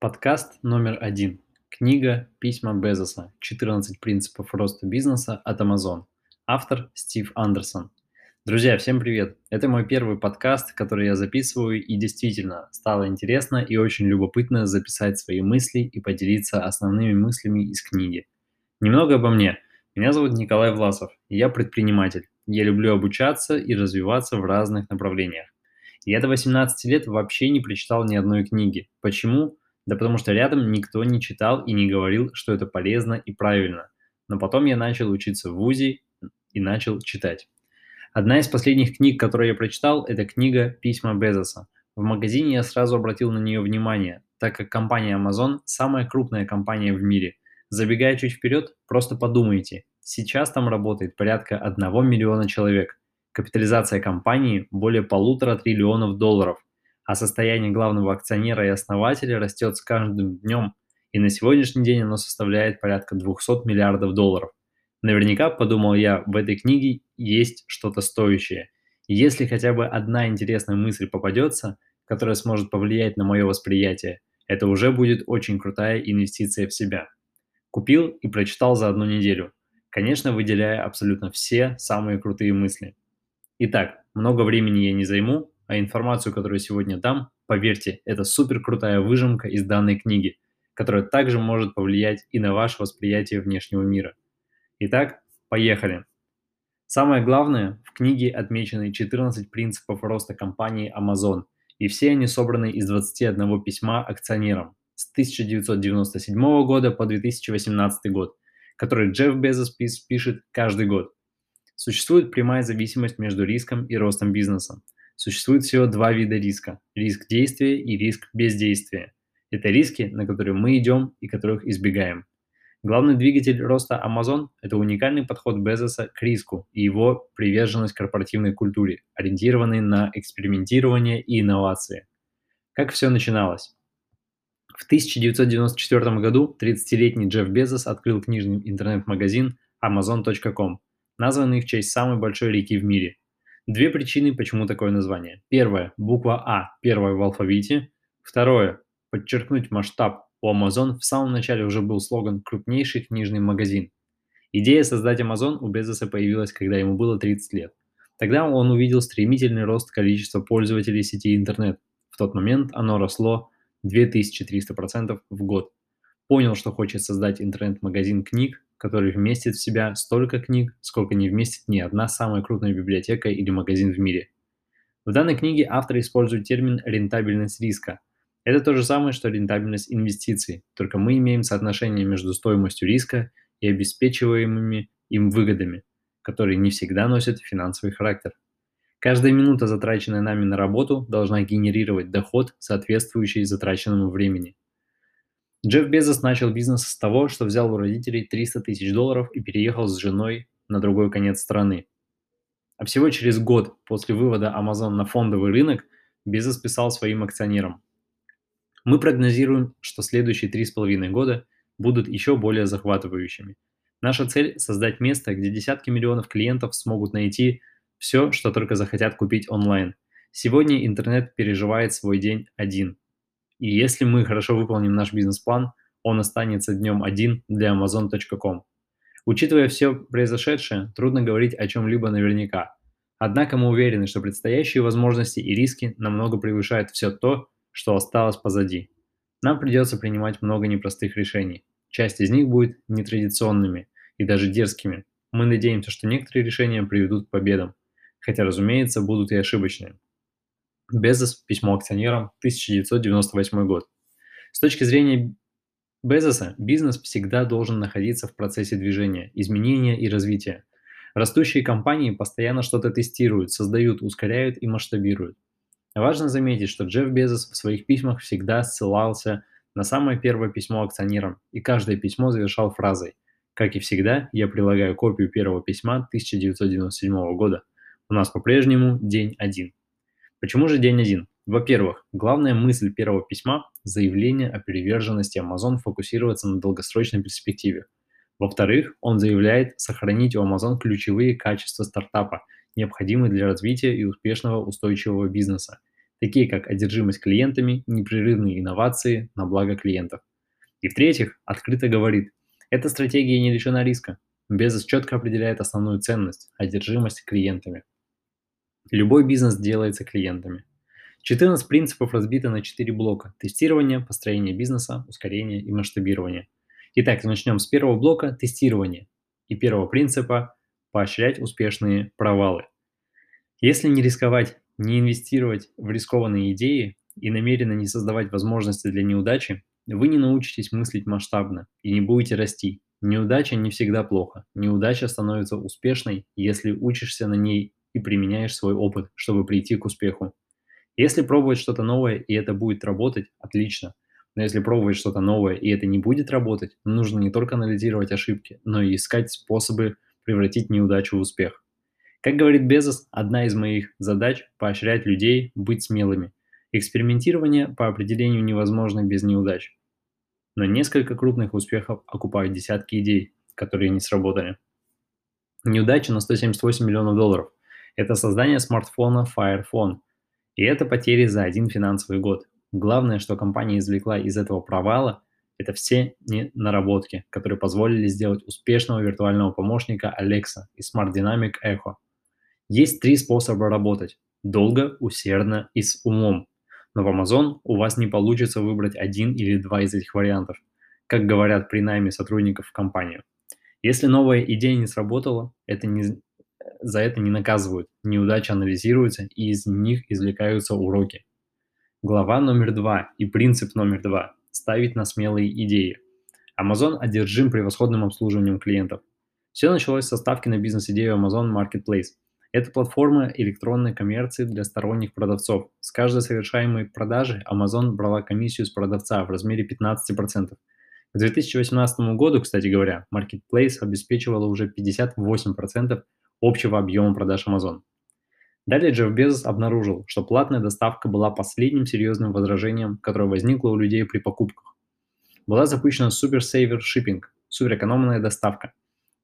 Подкаст номер один. Книга «Письма Безоса. 14 принципов роста бизнеса от Amazon». Автор Стив Андерсон. Друзья, всем привет! Это мой первый подкаст, который я записываю, и действительно стало интересно и очень любопытно записать свои мысли и поделиться основными мыслями из книги. Немного обо мне. Меня зовут Николай Власов, и я предприниматель. Я люблю обучаться и развиваться в разных направлениях. Я до 18 лет вообще не прочитал ни одной книги. Почему? Да потому что рядом никто не читал и не говорил, что это полезно и правильно. Но потом я начал учиться в ВУЗе и начал читать. Одна из последних книг, которую я прочитал, это книга «Письма Безоса». В магазине я сразу обратил на нее внимание, так как компания Amazon – самая крупная компания в мире. Забегая чуть вперед, просто подумайте, сейчас там работает порядка 1 миллиона человек. Капитализация компании более полутора триллионов долларов, а состояние главного акционера и основателя растет с каждым днем, и на сегодняшний день оно составляет порядка 200 миллиардов долларов. Наверняка, подумал я, в этой книге есть что-то стоящее. Если хотя бы одна интересная мысль попадется, которая сможет повлиять на мое восприятие, это уже будет очень крутая инвестиция в себя. Купил и прочитал за одну неделю, конечно, выделяя абсолютно все самые крутые мысли. Итак, много времени я не займу, а информацию, которую сегодня дам, поверьте, это супер крутая выжимка из данной книги, которая также может повлиять и на ваше восприятие внешнего мира – Итак, поехали. Самое главное, в книге отмечены 14 принципов роста компании Amazon, и все они собраны из 21 письма акционерам с 1997 года по 2018 год, который Джефф Безос пишет каждый год. Существует прямая зависимость между риском и ростом бизнеса. Существует всего два вида риска – риск действия и риск бездействия. Это риски, на которые мы идем и которых избегаем – Главный двигатель роста Amazon – это уникальный подход Безоса к риску и его приверженность корпоративной культуре, ориентированной на экспериментирование и инновации. Как все начиналось? В 1994 году 30-летний Джефф Безос открыл книжный интернет-магазин Amazon.com, названный в честь самой большой реки в мире. Две причины, почему такое название. Первое – буква А, первая в алфавите. Второе – подчеркнуть масштаб у Amazon в самом начале уже был слоган «крупнейший книжный магазин». Идея создать Amazon у Безоса появилась, когда ему было 30 лет. Тогда он увидел стремительный рост количества пользователей сети интернет. В тот момент оно росло 2300% в год. Понял, что хочет создать интернет-магазин книг, который вместит в себя столько книг, сколько не вместит ни одна самая крупная библиотека или магазин в мире. В данной книге автор использует термин «рентабельность риска», это то же самое, что рентабельность инвестиций, только мы имеем соотношение между стоимостью риска и обеспечиваемыми им выгодами, которые не всегда носят финансовый характер. Каждая минута, затраченная нами на работу, должна генерировать доход, соответствующий затраченному времени. Джефф Безос начал бизнес с того, что взял у родителей 300 тысяч долларов и переехал с женой на другой конец страны. А всего через год после вывода Amazon на фондовый рынок Безос писал своим акционерам – мы прогнозируем, что следующие три с половиной года будут еще более захватывающими. Наша цель – создать место, где десятки миллионов клиентов смогут найти все, что только захотят купить онлайн. Сегодня интернет переживает свой день один. И если мы хорошо выполним наш бизнес-план, он останется днем один для Amazon.com. Учитывая все произошедшее, трудно говорить о чем-либо наверняка. Однако мы уверены, что предстоящие возможности и риски намного превышают все то, что осталось позади. Нам придется принимать много непростых решений. Часть из них будет нетрадиционными и даже дерзкими. Мы надеемся, что некоторые решения приведут к победам, хотя, разумеется, будут и ошибочные. Безос, письмо акционерам, 1998 год. С точки зрения Безоса, бизнес всегда должен находиться в процессе движения, изменения и развития. Растущие компании постоянно что-то тестируют, создают, ускоряют и масштабируют. Важно заметить, что Джефф Безос в своих письмах всегда ссылался на самое первое письмо акционерам, и каждое письмо завершал фразой «Как и всегда, я прилагаю копию первого письма 1997 года. У нас по-прежнему день один». Почему же день один? Во-первых, главная мысль первого письма – заявление о приверженности Amazon фокусироваться на долгосрочной перспективе. Во-вторых, он заявляет сохранить у Amazon ключевые качества стартапа, необходимые для развития и успешного устойчивого бизнеса. такие как одержимость клиентами, непрерывные инновации на благо клиентов. И в-третьих, открыто говорит, эта стратегия не лишена риска. Безос четко определяет основную ценность – одержимость клиентами. Любой бизнес делается клиентами. 14 принципов разбиты на 4 блока – тестирование, построение бизнеса, ускорение и масштабирование. Итак, начнем с первого блока – тестирование. И первого принципа – поощрять успешные провалы. Если не рисковать, не инвестировать в рискованные идеи и намеренно не создавать возможности для неудачи, вы не научитесь мыслить масштабно и не будете расти. Неудача не всегда плохо. Неудача становится успешной, если учишься на ней и применяешь свой опыт, чтобы прийти к успеху. Если пробовать что-то новое и это будет работать, отлично. Но если пробовать что-то новое и это не будет работать, нужно не только анализировать ошибки, но и искать способы превратить неудачу в успех. Как говорит Безос, одна из моих задач – поощрять людей быть смелыми. Экспериментирование по определению невозможно без неудач. Но несколько крупных успехов окупают десятки идей, которые не сработали. Неудача на 178 миллионов долларов – это создание смартфона Fire Phone. И это потери за один финансовый год. Главное, что компания извлекла из этого провала – это все наработки, которые позволили сделать успешного виртуального помощника Alexa и Smart Dynamic Echo – есть три способа работать – долго, усердно и с умом. Но в Amazon у вас не получится выбрать один или два из этих вариантов, как говорят при найме сотрудников в компанию. Если новая идея не сработала, это не, за это не наказывают, неудачи анализируются и из них извлекаются уроки. Глава номер два и принцип номер два – ставить на смелые идеи. Amazon одержим превосходным обслуживанием клиентов. Все началось со ставки на бизнес-идею Amazon Marketplace – это платформа электронной коммерции для сторонних продавцов. С каждой совершаемой продажи Amazon брала комиссию с продавца в размере 15%. К 2018 году, кстати говоря, Marketplace обеспечивала уже 58% общего объема продаж Amazon. Далее Джефф Безос обнаружил, что платная доставка была последним серьезным возражением, которое возникло у людей при покупках. Была запущена Super Saver Shipping, суперэкономная доставка.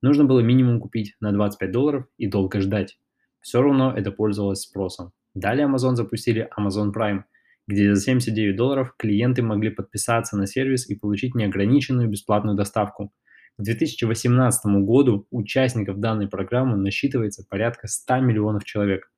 Нужно было минимум купить на 25 долларов и долго ждать все равно это пользовалось спросом. Далее Amazon запустили Amazon Prime, где за 79 долларов клиенты могли подписаться на сервис и получить неограниченную бесплатную доставку. К 2018 году участников данной программы насчитывается порядка 100 миллионов человек.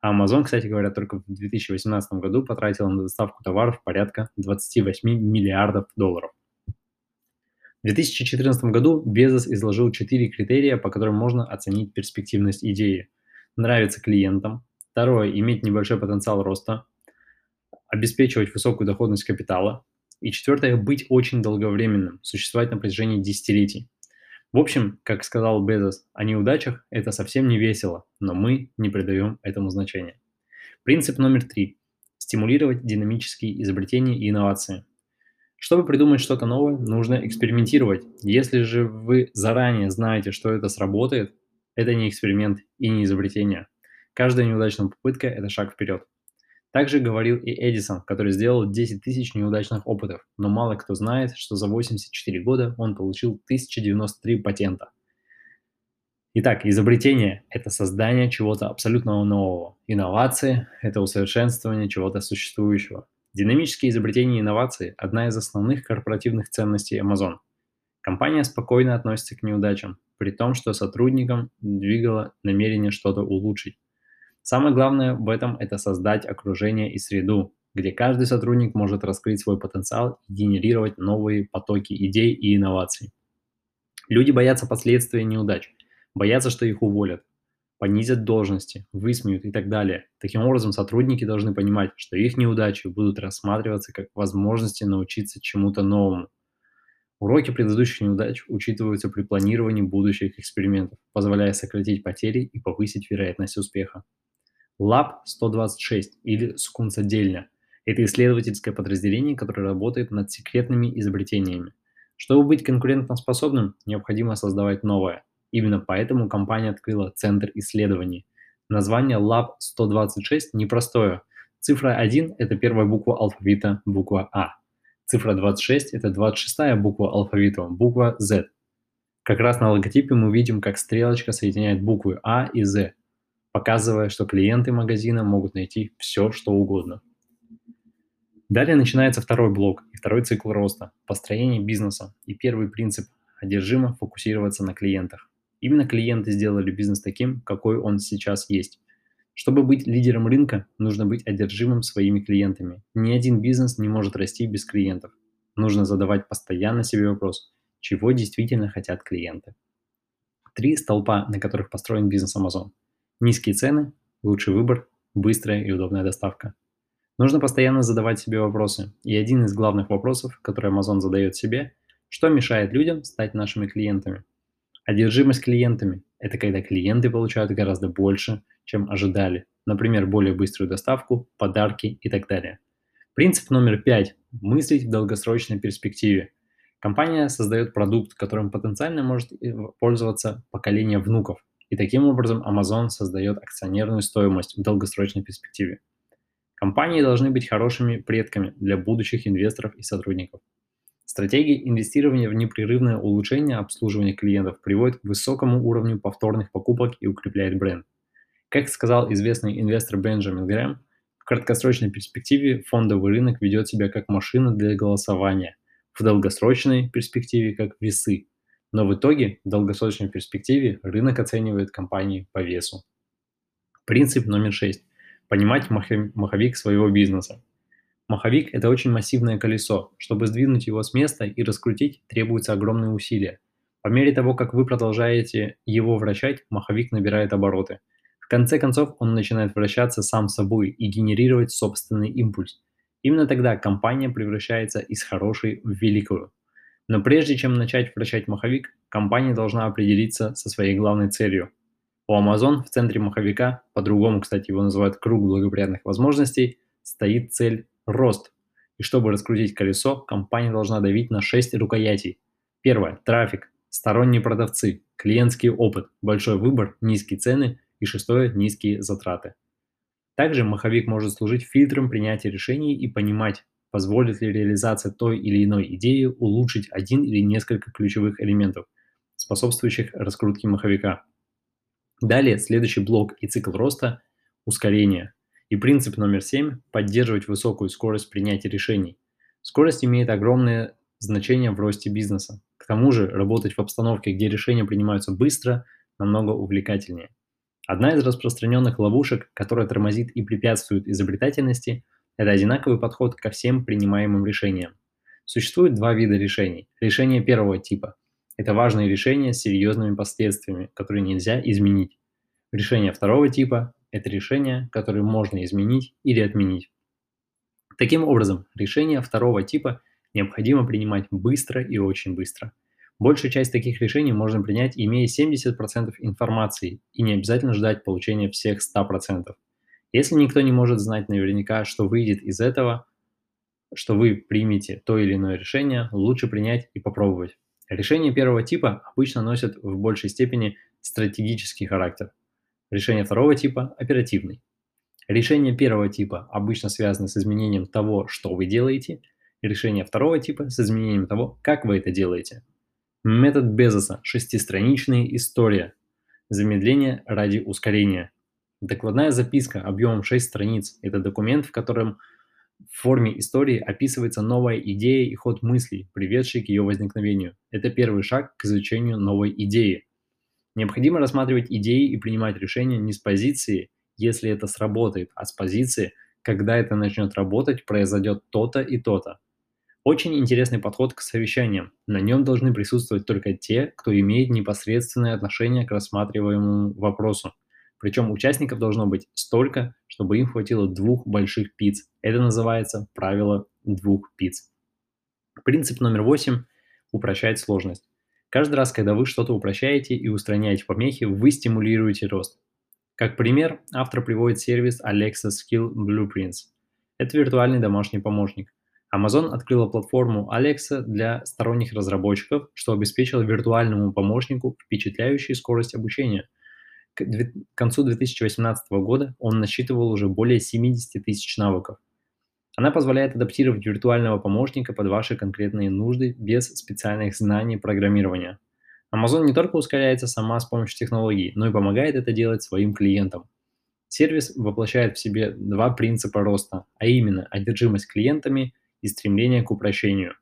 А Amazon, кстати говоря, только в 2018 году потратил на доставку товаров порядка 28 миллиардов долларов. В 2014 году Безос изложил четыре критерия, по которым можно оценить перспективность идеи – нравится клиентам. Второе, иметь небольшой потенциал роста, обеспечивать высокую доходность капитала. И четвертое, быть очень долговременным, существовать на протяжении десятилетий. В общем, как сказал Безос, о неудачах это совсем не весело, но мы не придаем этому значения. Принцип номер три. Стимулировать динамические изобретения и инновации. Чтобы придумать что-то новое, нужно экспериментировать. Если же вы заранее знаете, что это сработает, это не эксперимент и не изобретение. Каждая неудачная попытка – это шаг вперед. Также говорил и Эдисон, который сделал 10 тысяч неудачных опытов, но мало кто знает, что за 84 года он получил 1093 патента. Итак, изобретение – это создание чего-то абсолютно нового. Инновации – это усовершенствование чего-то существующего. Динамические изобретения и инновации – одна из основных корпоративных ценностей Amazon. Компания спокойно относится к неудачам, при том, что сотрудникам двигало намерение что-то улучшить. Самое главное в этом – это создать окружение и среду, где каждый сотрудник может раскрыть свой потенциал и генерировать новые потоки идей и инноваций. Люди боятся последствий неудач, боятся, что их уволят, понизят должности, высмеют и так далее. Таким образом, сотрудники должны понимать, что их неудачи будут рассматриваться как возможности научиться чему-то новому – Уроки предыдущих неудач учитываются при планировании будущих экспериментов, позволяя сократить потери и повысить вероятность успеха. Lab 126 или Скунцадельня – это исследовательское подразделение, которое работает над секретными изобретениями. Чтобы быть конкурентоспособным, необходимо создавать новое. Именно поэтому компания открыла Центр исследований. Название Lab 126 непростое. Цифра 1 – это первая буква алфавита, буква А – Цифра 26 – это 26-я буква алфавита, буква Z. Как раз на логотипе мы видим, как стрелочка соединяет буквы А и Z, показывая, что клиенты магазина могут найти все, что угодно. Далее начинается второй блок и второй цикл роста – построение бизнеса. И первый принцип – одержимо фокусироваться на клиентах. Именно клиенты сделали бизнес таким, какой он сейчас есть. Чтобы быть лидером рынка, нужно быть одержимым своими клиентами. Ни один бизнес не может расти без клиентов. Нужно задавать постоянно себе вопрос, чего действительно хотят клиенты. Три столпа, на которых построен бизнес Amazon. Низкие цены, лучший выбор, быстрая и удобная доставка. Нужно постоянно задавать себе вопросы. И один из главных вопросов, который Amazon задает себе, что мешает людям стать нашими клиентами? Одержимость клиентами – это когда клиенты получают гораздо больше, чем ожидали. Например, более быструю доставку, подарки и так далее. Принцип номер пять – мыслить в долгосрочной перспективе. Компания создает продукт, которым потенциально может пользоваться поколение внуков. И таким образом Amazon создает акционерную стоимость в долгосрочной перспективе. Компании должны быть хорошими предками для будущих инвесторов и сотрудников. Стратегия инвестирования в непрерывное улучшение обслуживания клиентов приводит к высокому уровню повторных покупок и укрепляет бренд. Как сказал известный инвестор Бенджамин Грэм, в краткосрочной перспективе фондовый рынок ведет себя как машина для голосования, в долгосрочной перспективе как весы. Но в итоге, в долгосрочной перспективе, рынок оценивает компании по весу. Принцип номер шесть. Понимать маховик своего бизнеса. Маховик – это очень массивное колесо. Чтобы сдвинуть его с места и раскрутить, требуются огромные усилия. По мере того, как вы продолжаете его вращать, маховик набирает обороты. В конце концов, он начинает вращаться сам собой и генерировать собственный импульс. Именно тогда компания превращается из хорошей в великую. Но прежде чем начать вращать маховик, компания должна определиться со своей главной целью. У Amazon в центре маховика, по-другому, кстати, его называют круг благоприятных возможностей, стоит цель Рост. И чтобы раскрутить колесо, компания должна давить на 6 рукоятей. Первое – трафик, сторонние продавцы, клиентский опыт, большой выбор, низкие цены и шестое – низкие затраты. Также маховик может служить фильтром принятия решений и понимать, позволит ли реализация той или иной идеи улучшить один или несколько ключевых элементов, способствующих раскрутке маховика. Далее следующий блок и цикл роста – ускорение – и принцип номер семь – поддерживать высокую скорость принятия решений. Скорость имеет огромное значение в росте бизнеса. К тому же, работать в обстановке, где решения принимаются быстро, намного увлекательнее. Одна из распространенных ловушек, которая тормозит и препятствует изобретательности, это одинаковый подход ко всем принимаемым решениям. Существует два вида решений. Решение первого типа – это важные решения с серьезными последствиями, которые нельзя изменить. Решение второго типа это решения, которые можно изменить или отменить. Таким образом, решения второго типа необходимо принимать быстро и очень быстро. Большую часть таких решений можно принять, имея 70% информации, и не обязательно ждать получения всех 100%. Если никто не может знать наверняка, что выйдет из этого, что вы примете то или иное решение, лучше принять и попробовать. Решения первого типа обычно носят в большей степени стратегический характер – Решение второго типа – оперативный. Решение первого типа обычно связано с изменением того, что вы делаете, решение второго типа с изменением того, как вы это делаете. Метод Безоса – шестистраничная история. Замедление ради ускорения. Докладная записка объемом 6 страниц – это документ, в котором в форме истории описывается новая идея и ход мыслей, приведший к ее возникновению. Это первый шаг к изучению новой идеи. Необходимо рассматривать идеи и принимать решения не с позиции «если это сработает», а с позиции «когда это начнет работать, произойдет то-то и то-то». Очень интересный подход к совещаниям. На нем должны присутствовать только те, кто имеет непосредственное отношение к рассматриваемому вопросу. Причем участников должно быть столько, чтобы им хватило двух больших пиц. Это называется правило двух пиц. Принцип номер восемь – упрощать сложность. Каждый раз, когда вы что-то упрощаете и устраняете помехи, вы стимулируете рост. Как пример, автор приводит сервис Alexa Skill Blueprints. Это виртуальный домашний помощник. Amazon открыла платформу Alexa для сторонних разработчиков, что обеспечило виртуальному помощнику впечатляющую скорость обучения. К концу 2018 года он насчитывал уже более 70 тысяч навыков – она позволяет адаптировать виртуального помощника под ваши конкретные нужды без специальных знаний программирования. Amazon не только ускоряется сама с помощью технологий, но и помогает это делать своим клиентам. Сервис воплощает в себе два принципа роста, а именно одержимость клиентами и стремление к упрощению.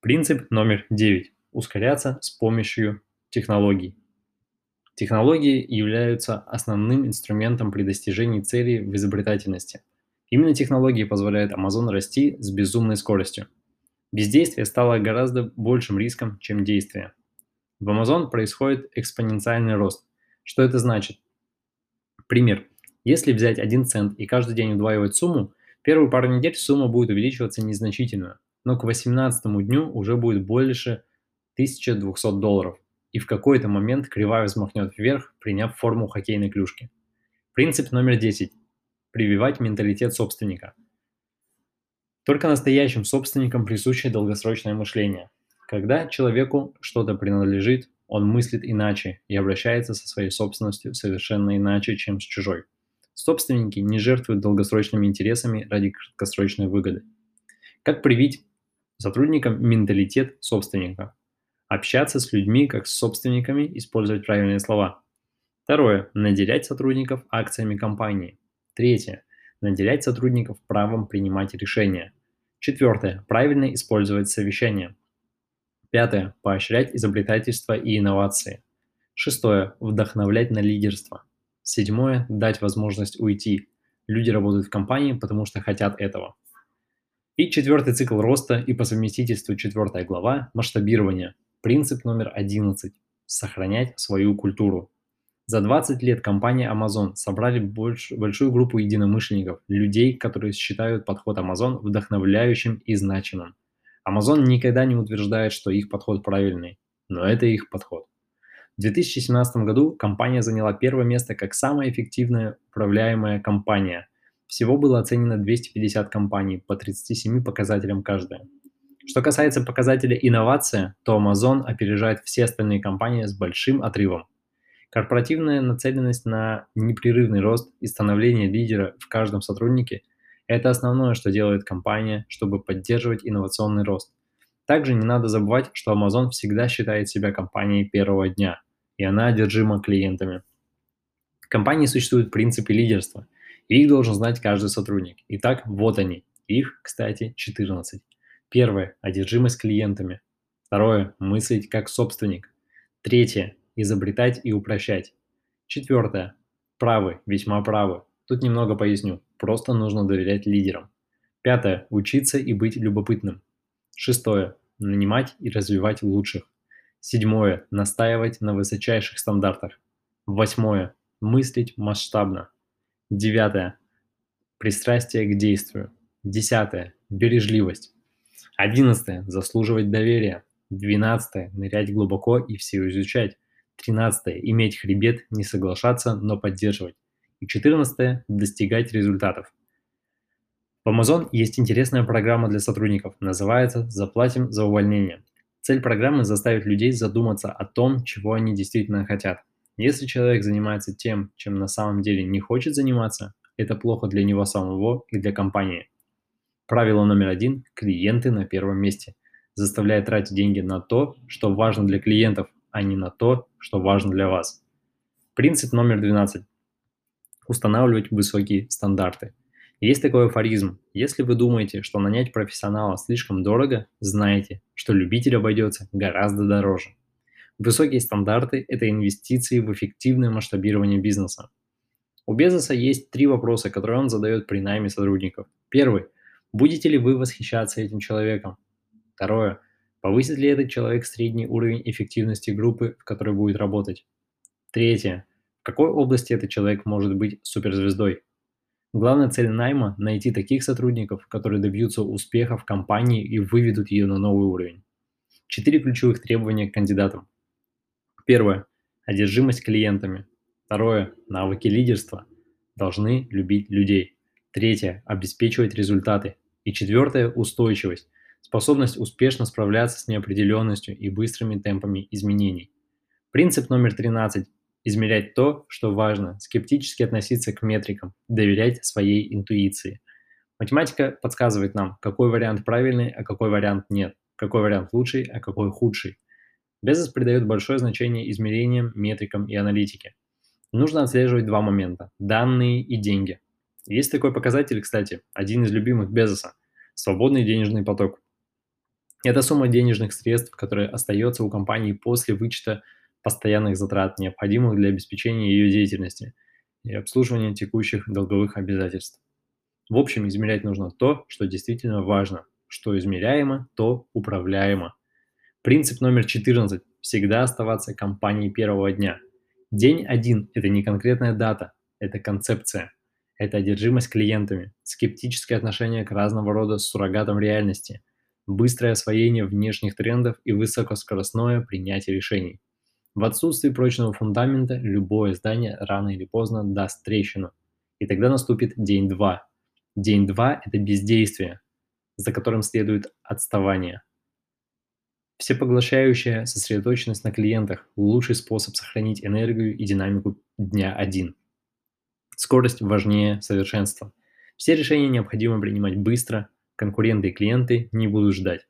Принцип номер 9. Ускоряться с помощью технологий. Технологии являются основным инструментом при достижении целей в изобретательности. Именно технологии позволяют Amazon расти с безумной скоростью. Бездействие стало гораздо большим риском, чем действие. В Amazon происходит экспоненциальный рост. Что это значит? Пример. Если взять 1 цент и каждый день удваивать сумму, первую пару недель сумма будет увеличиваться незначительно, но к 18 дню уже будет больше 1200 долларов, и в какой-то момент кривая взмахнет вверх, приняв форму хоккейной клюшки. Принцип номер 10. Прививать менталитет собственника. Только настоящим собственникам присуще долгосрочное мышление. Когда человеку что-то принадлежит, он мыслит иначе и обращается со своей собственностью совершенно иначе, чем с чужой. Собственники не жертвуют долгосрочными интересами ради краткосрочной выгоды. Как привить сотрудникам менталитет собственника? Общаться с людьми как с собственниками, использовать правильные слова. Второе. Наделять сотрудников акциями компании. Третье. Наделять сотрудников правом принимать решения. Четвертое. Правильно использовать совещания. Пятое. Поощрять изобретательство и инновации. Шестое. Вдохновлять на лидерство. Седьмое. Дать возможность уйти. Люди работают в компании, потому что хотят этого. И четвертый цикл роста и по совместительству четвертая глава – масштабирование. Принцип номер 11 – сохранять свою культуру. За 20 лет компания Amazon собрали больш, большую группу единомышленников, людей, которые считают подход Amazon вдохновляющим и значимым. Amazon никогда не утверждает, что их подход правильный, но это их подход. В 2017 году компания заняла первое место как самая эффективная управляемая компания. Всего было оценено 250 компаний по 37 показателям каждая. Что касается показателя инновация, то Amazon опережает все остальные компании с большим отрывом. Корпоративная нацеленность на непрерывный рост и становление лидера в каждом сотруднике – это основное, что делает компания, чтобы поддерживать инновационный рост. Также не надо забывать, что Amazon всегда считает себя компанией первого дня, и она одержима клиентами. В компании существуют принципы лидерства, и их должен знать каждый сотрудник. Итак, вот они. Их, кстати, 14. Первое – одержимость клиентами. Второе – мыслить как собственник. Третье – изобретать и упрощать. Четвертое – правы, весьма правы. Тут немного поясню. Просто нужно доверять лидерам. Пятое. Учиться и быть любопытным. Шестое. Нанимать и развивать лучших. Седьмое. Настаивать на высочайших стандартах. Восьмое. Мыслить масштабно. Девятое. Пристрастие к действию. Десятое. Бережливость. Одиннадцатое. Заслуживать доверия. Двенадцатое. Нырять глубоко и все изучать. Тринадцатое. Иметь хребет, не соглашаться, но поддерживать. И 14 – достигать результатов. В Amazon есть интересная программа для сотрудников, называется «Заплатим за увольнение». Цель программы – заставить людей задуматься о том, чего они действительно хотят. Если человек занимается тем, чем на самом деле не хочет заниматься, это плохо для него самого и для компании. Правило номер один – клиенты на первом месте. Заставляя тратить деньги на то, что важно для клиентов, а не на то, что важно для вас. Принцип номер 12 устанавливать высокие стандарты. Есть такой афоризм. Если вы думаете, что нанять профессионала слишком дорого, знайте, что любитель обойдется гораздо дороже. Высокие стандарты – это инвестиции в эффективное масштабирование бизнеса. У Безоса есть три вопроса, которые он задает при найме сотрудников. Первый – будете ли вы восхищаться этим человеком? Второе – повысит ли этот человек средний уровень эффективности группы, в которой будет работать? Третье в какой области этот человек может быть суперзвездой? Главная цель найма – найти таких сотрудников, которые добьются успеха в компании и выведут ее на новый уровень. Четыре ключевых требования к кандидатам. Первое – одержимость клиентами. Второе – навыки лидерства. Должны любить людей. Третье – обеспечивать результаты. И четвертое – устойчивость. Способность успешно справляться с неопределенностью и быстрыми темпами изменений. Принцип номер 13 измерять то, что важно, скептически относиться к метрикам, доверять своей интуиции. Математика подсказывает нам, какой вариант правильный, а какой вариант нет, какой вариант лучший, а какой худший. Безос придает большое значение измерениям, метрикам и аналитике. Нужно отслеживать два момента – данные и деньги. Есть такой показатель, кстати, один из любимых Безоса – свободный денежный поток. Это сумма денежных средств, которая остается у компании после вычета постоянных затрат, необходимых для обеспечения ее деятельности и обслуживания текущих долговых обязательств. В общем, измерять нужно то, что действительно важно. Что измеряемо, то управляемо. Принцип номер 14 – всегда оставаться компанией первого дня. День один – это не конкретная дата, это концепция. Это одержимость клиентами, скептическое отношение к разного рода суррогатам реальности, быстрое освоение внешних трендов и высокоскоростное принятие решений. В отсутствии прочного фундамента любое здание рано или поздно даст трещину. И тогда наступит день два. День два – это бездействие, за которым следует отставание. Всепоглощающая сосредоточенность на клиентах – лучший способ сохранить энергию и динамику дня один. Скорость важнее совершенства. Все решения необходимо принимать быстро, конкуренты и клиенты не будут ждать.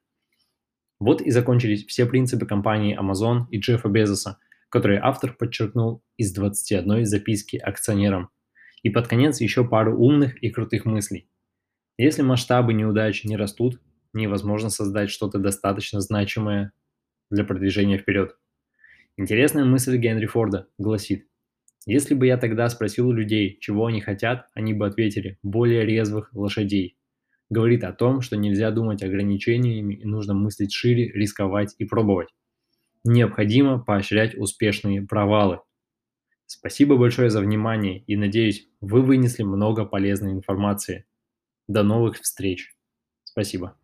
Вот и закончились все принципы компании Amazon и Джеффа Безоса, которые автор подчеркнул из 21 записки акционерам. И под конец еще пару умных и крутых мыслей. Если масштабы неудач не растут, невозможно создать что-то достаточно значимое для продвижения вперед. Интересная мысль Генри Форда гласит, если бы я тогда спросил людей, чего они хотят, они бы ответили «более резвых лошадей» говорит о том, что нельзя думать ограничениями и нужно мыслить шире, рисковать и пробовать. Необходимо поощрять успешные провалы. Спасибо большое за внимание и надеюсь, вы вынесли много полезной информации. До новых встреч. Спасибо.